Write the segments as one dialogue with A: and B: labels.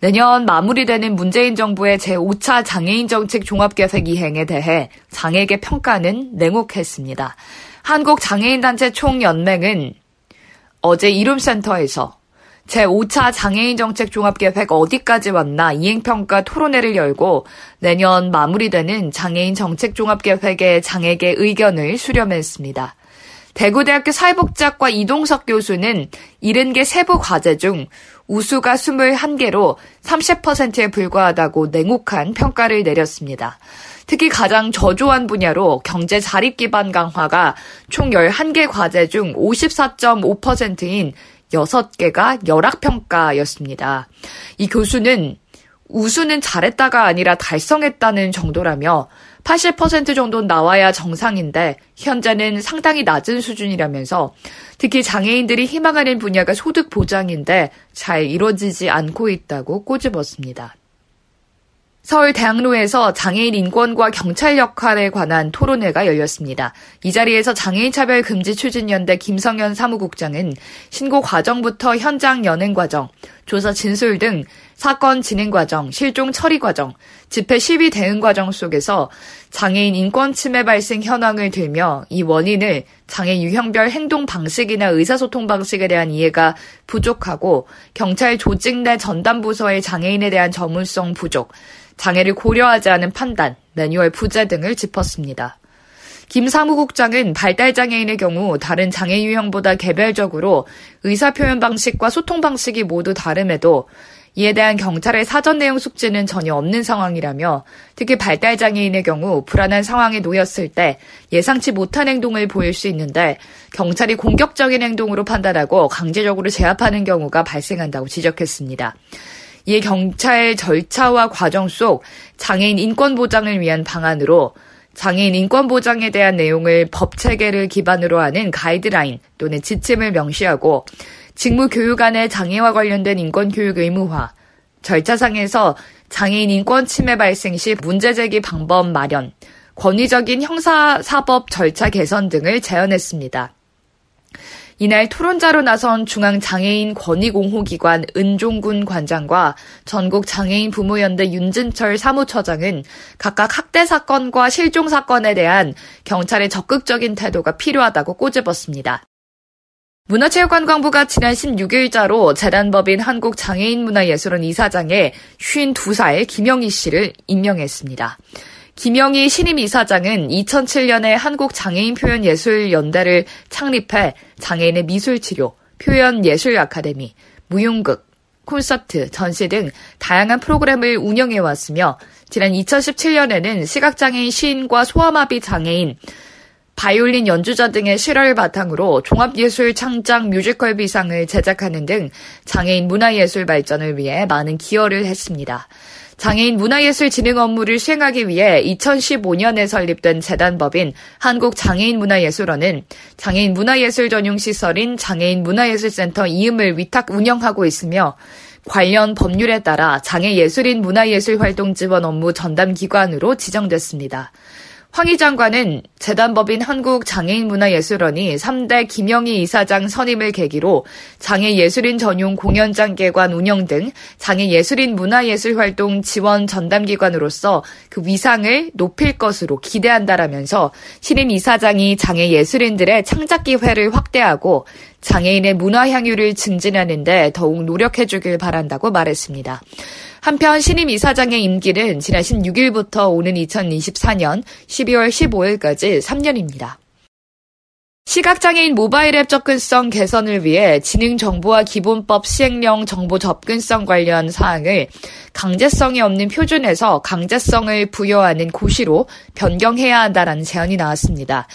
A: 내년 마무리되는 문재인 정부의 제5차 장애인 정책 종합계획 이행에 대해 장애계 평가는 냉혹했습니다. 한국장애인단체 총연맹은 어제 이룸센터에서 제5차 장애인 정책 종합계획 어디까지 왔나 이행평가 토론회를 열고 내년 마무리되는 장애인 정책 종합계획의 장애계 의견을 수렴했습니다. 대구대학교 사회복지학과 이동석 교수는 70개 세부 과제 중 우수가 21개로 30%에 불과하다고 냉혹한 평가를 내렸습니다. 특히 가장 저조한 분야로 경제 자립 기반 강화가 총 11개 과제 중 54.5%인 6개가 열악평가였습니다. 이 교수는 우수는 잘했다가 아니라 달성했다는 정도라며 80% 정도는 나와야 정상인데 현재는 상당히 낮은 수준이라면서 특히 장애인들이 희망하는 분야가 소득 보장인데 잘 이루어지지 않고 있다고 꼬집었습니다. 서울 대학로에서 장애인 인권과 경찰 역할에 관한 토론회가 열렸습니다. 이 자리에서 장애인 차별 금지 추진연대 김성현 사무국장은 신고 과정부터 현장 연행 과정, 조사 진술 등 사건 진행 과정, 실종 처리 과정, 집회 시위 대응 과정 속에서 장애인 인권 침해 발생 현황을 들며 이 원인을 장애 유형별 행동 방식이나 의사소통 방식에 대한 이해가 부족하고 경찰 조직 내 전담 부서의 장애인에 대한 전문성 부족, 장애를 고려하지 않은 판단, 매뉴얼 부재 등을 짚었습니다. 김 사무국장은 발달장애인의 경우 다른 장애 유형보다 개별적으로 의사표현 방식과 소통 방식이 모두 다름에도 이에 대한 경찰의 사전 내용 숙지는 전혀 없는 상황이라며 특히 발달장애인의 경우 불안한 상황에 놓였을 때 예상치 못한 행동을 보일 수 있는데 경찰이 공격적인 행동으로 판단하고 강제적으로 제압하는 경우가 발생한다고 지적했습니다. 이에 경찰 절차와 과정 속 장애인 인권 보장을 위한 방안으로 장애인 인권 보장에 대한 내용을 법 체계를 기반으로 하는 가이드라인 또는 지침을 명시하고 직무 교육 안에 장애와 관련된 인권 교육 의무화, 절차상에서 장애인 인권 침해 발생 시 문제 제기 방법 마련, 권위적인 형사 사법 절차 개선 등을 제안했습니다. 이날 토론자로 나선 중앙장애인 권익옹호기관 은종군 관장과 전국장애인 부모연대 윤진철 사무처장은 각각 학대 사건과 실종 사건에 대한 경찰의 적극적인 태도가 필요하다고 꼬집었습니다. 문화체육관광부가 지난 16일자로 재단법인 한국장애인문화예술원 이사장에 52살 김영희 씨를 임명했습니다. 김영희 신임 이사장은 2007년에 한국장애인표현예술연대를 창립해 장애인의 미술치료, 표현예술 아카데미, 무용극, 콘서트, 전시 등 다양한 프로그램을 운영해 왔으며 지난 2017년에는 시각장애인 시인과 소아마비 장애인, 바이올린 연주자 등의 실화를 바탕으로 종합예술 창작 뮤지컬 비상을 제작하는 등 장애인 문화예술 발전을 위해 많은 기여를 했습니다. 장애인 문화예술 진흥 업무를 수행하기 위해 2015년에 설립된 재단법인 한국장애인문화예술원은 장애인 문화예술 전용 시설인 장애인 문화예술센터 이음을 위탁 운영하고 있으며 관련 법률에 따라 장애예술인 문화예술 활동 지원 업무 전담 기관으로 지정됐습니다. 황희 장관은 재단법인 한국장애인문화예술원이 3대 김영희 이사장 선임을 계기로 장애예술인 전용 공연장계관 운영 등 장애예술인 문화예술 활동 지원 전담기관으로서 그 위상을 높일 것으로 기대한다라면서 신임 이사장이 장애예술인들의 창작 기회를 확대하고 장애인의 문화 향유를 증진하는데 더욱 노력해주길 바란다고 말했습니다. 한편 신임 이사장의 임기는 지난 16일부터 오는 2024년 12월 15일까지 3년입니다. 시각장애인 모바일 앱 접근성 개선을 위해 지능정보와 기본법 시행령 정보 접근성 관련 사항을 강제성이 없는 표준에서 강제성을 부여하는 고시로 변경해야 한다라는 제안이 나왔습니다.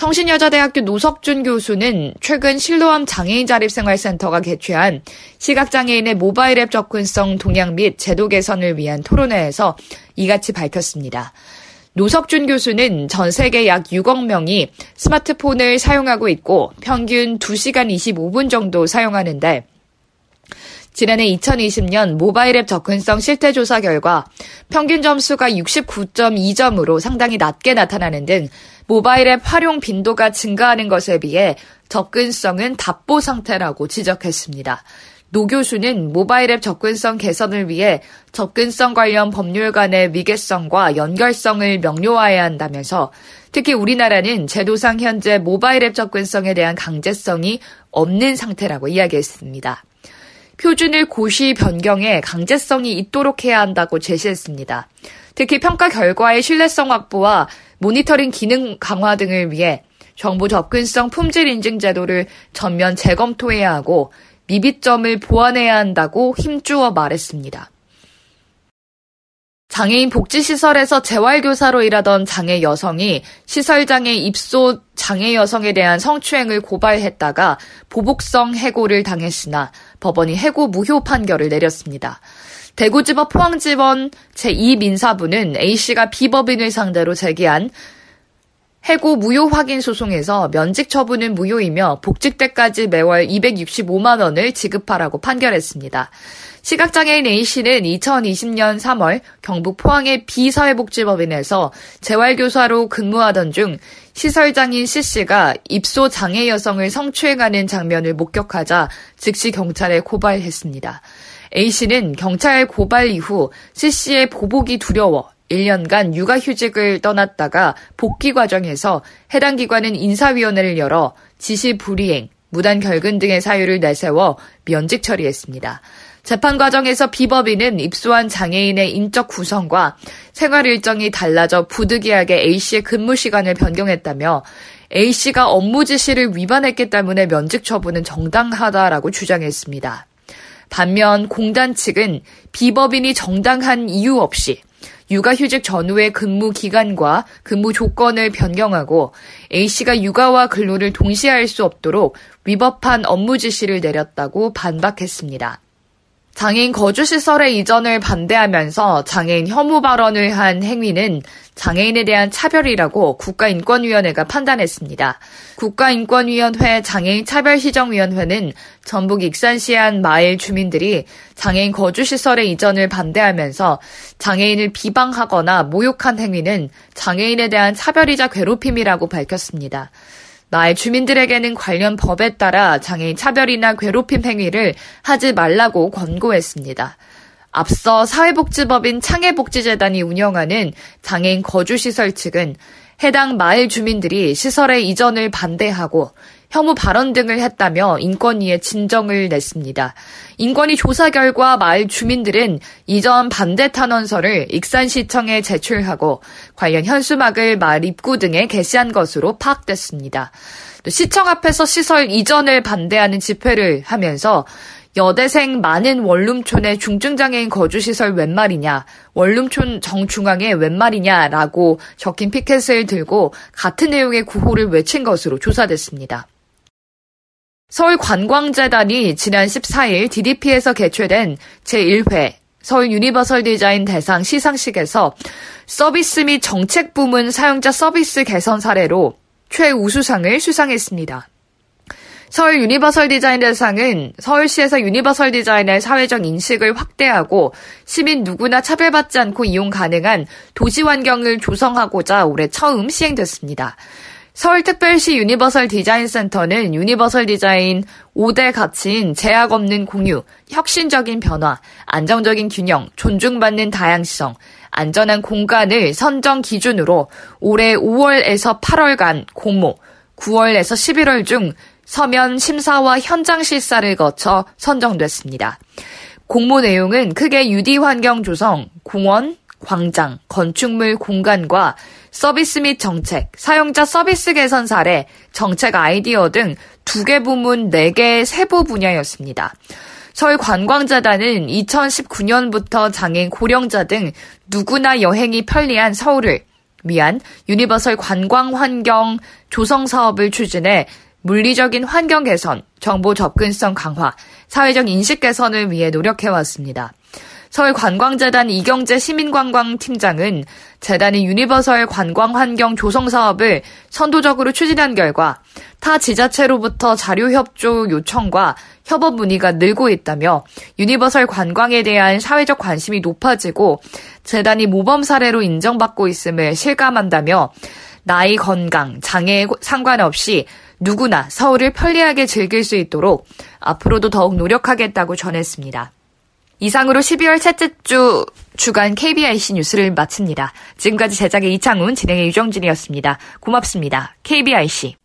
A: 성신여자대학교 노석준 교수는 최근 실로암 장애인 자립생활센터가 개최한 시각장애인의 모바일 앱 접근성 동향 및 제도 개선을 위한 토론회에서 이같이 밝혔습니다. 노석준 교수는 전 세계 약 6억 명이 스마트폰을 사용하고 있고 평균 2시간 25분 정도 사용하는데 지난해 2020년 모바일 앱 접근성 실태 조사 결과 평균 점수가 69.2점으로 상당히 낮게 나타나는 등 모바일 앱 활용 빈도가 증가하는 것에 비해 접근성은 답보 상태라고 지적했습니다. 노 교수는 모바일 앱 접근성 개선을 위해 접근성 관련 법률 간의 위계성과 연결성을 명료화해야 한다면서 특히 우리나라는 제도상 현재 모바일 앱 접근성에 대한 강제성이 없는 상태라고 이야기했습니다. 표준을 고시 변경해 강제성이 있도록 해야 한다고 제시했습니다. 특히 평가 결과의 신뢰성 확보와 모니터링 기능 강화 등을 위해 정보 접근성 품질 인증 제도를 전면 재검토해야 하고 미비점을 보완해야 한다고 힘주어 말했습니다. 장애인 복지시설에서 재활교사로 일하던 장애 여성이 시설장애 입소 장애 여성에 대한 성추행을 고발했다가 보복성 해고를 당했으나 법원이 해고 무효 판결을 내렸습니다. 대구지법 포항지원 제2민사부는 A씨가 비법인을 상대로 제기한 해고 무효 확인 소송에서 면직 처분은 무효이며 복직 때까지 매월 265만 원을 지급하라고 판결했습니다. 시각장애인 A씨는 2020년 3월 경북 포항의 비사회복지법인에서 재활교사로 근무하던 중 시설장인 C씨가 입소 장애 여성을 성추행하는 장면을 목격하자 즉시 경찰에 고발했습니다. A씨는 경찰 고발 이후 C씨의 보복이 두려워 1년간 육아휴직을 떠났다가 복귀 과정에서 해당 기관은 인사위원회를 열어 지시 불이행, 무단 결근 등의 사유를 내세워 면직 처리했습니다. 재판 과정에서 비법인은 입소한 장애인의 인적 구성과 생활 일정이 달라져 부득이하게 A씨의 근무 시간을 변경했다며 A씨가 업무 지시를 위반했기 때문에 면직 처분은 정당하다라고 주장했습니다. 반면 공단 측은 비법인이 정당한 이유 없이 육아휴직 전후의 근무 기간과 근무 조건을 변경하고 A씨가 육아와 근로를 동시에 할 수 없도록 위법한 업무 지시를 내렸다고 반박했습니다. 장애인 거주시설의 이전을 반대하면서 장애인 혐오 발언을 한 행위는 장애인에 대한 차별이라고 국가인권위원회가 판단했습니다. 국가인권위원회 장애인 차별시정위원회는 전북 익산시 한 마을 주민들이 장애인 거주시설의 이전을 반대하면서 장애인을 비방하거나 모욕한 행위는 장애인에 대한 차별이자 괴롭힘이라고 밝혔습니다. 나의 주민들에게는 관련 법에 따라 장애인 차별이나 괴롭힘 행위를 하지 말라고 권고했습니다. 앞서 사회복지법인 창해복지재단이 운영하는 장애인 거주시설 측은 해당 마을 주민들이 시설의 이전을 반대하고 혐오 발언 등을 했다며 인권위에 진정을 냈습니다. 인권위 조사 결과 마을 주민들은 이전 반대 탄원서를 익산시청에 제출하고 관련 현수막을 마을 입구 등에 게시한 것으로 파악됐습니다. 시청 앞에서 시설 이전을 반대하는 집회를 하면서 여대생 많은 원룸촌의 중증장애인 거주시설 웬 말이냐, 원룸촌 정중앙에 웬 말이냐라고 적힌 피켓을 들고 같은 내용의 구호를 외친 것으로 조사됐습니다. 서울관광재단이 지난 14일 DDP에서 개최된 제1회 서울 유니버설 디자인 대상 시상식에서 서비스 및 정책 부문 사용자 서비스 개선 사례로 최우수상을 수상했습니다. 서울 유니버설 디자인 대상은 서울시에서 유니버설 디자인의 사회적 인식을 확대하고 시민 누구나 차별받지 않고 이용 가능한 도시 환경을 조성하고자 올해 처음 시행됐습니다. 서울특별시 유니버설 디자인 센터는 유니버설 디자인 5대 가치인 제약 없는 공유, 혁신적인 변화, 안정적인 균형, 존중받는 다양성, 안전한 공간을 선정 기준으로 올해 5월에서 8월간 공모, 9월에서 11월 중 서면 심사와 현장 실사를 거쳐 선정됐습니다. 공모 내용은 크게 유디 환경 조성, 공원, 광장, 건축물 공간과 서비스 및 정책, 사용자 서비스 개선 사례, 정책 아이디어 등 두 개 부문 4개 세부 분야였습니다. 서울 관광재단은 2019년부터 장애인 고령자 등 누구나 여행이 편리한 서울을 위한 유니버설 관광 환경 조성 사업을 추진해 물리적인 환경 개선, 정보 접근성 강화, 사회적 인식 개선을 위해 노력해왔습니다. 서울관광재단 이경재 시민관광팀장은 재단이 유니버설 관광 환경 조성 사업을 선도적으로 추진한 결과 타 지자체로부터 자료 협조 요청과 협업 문의가 늘고 있다며 유니버설 관광에 대한 사회적 관심이 높아지고 재단이 모범 사례로 인정받고 있음을 실감한다며 나이, 건강, 장애에 상관없이 누구나 서울을 편리하게 즐길 수 있도록 앞으로도 더욱 노력하겠다고 전했습니다. 이상으로 12월 셋째 주 주간 KBIC 뉴스를 마칩니다. 지금까지 제작의 이창훈, 진행의 유정진이었습니다. 고맙습니다. KBIC.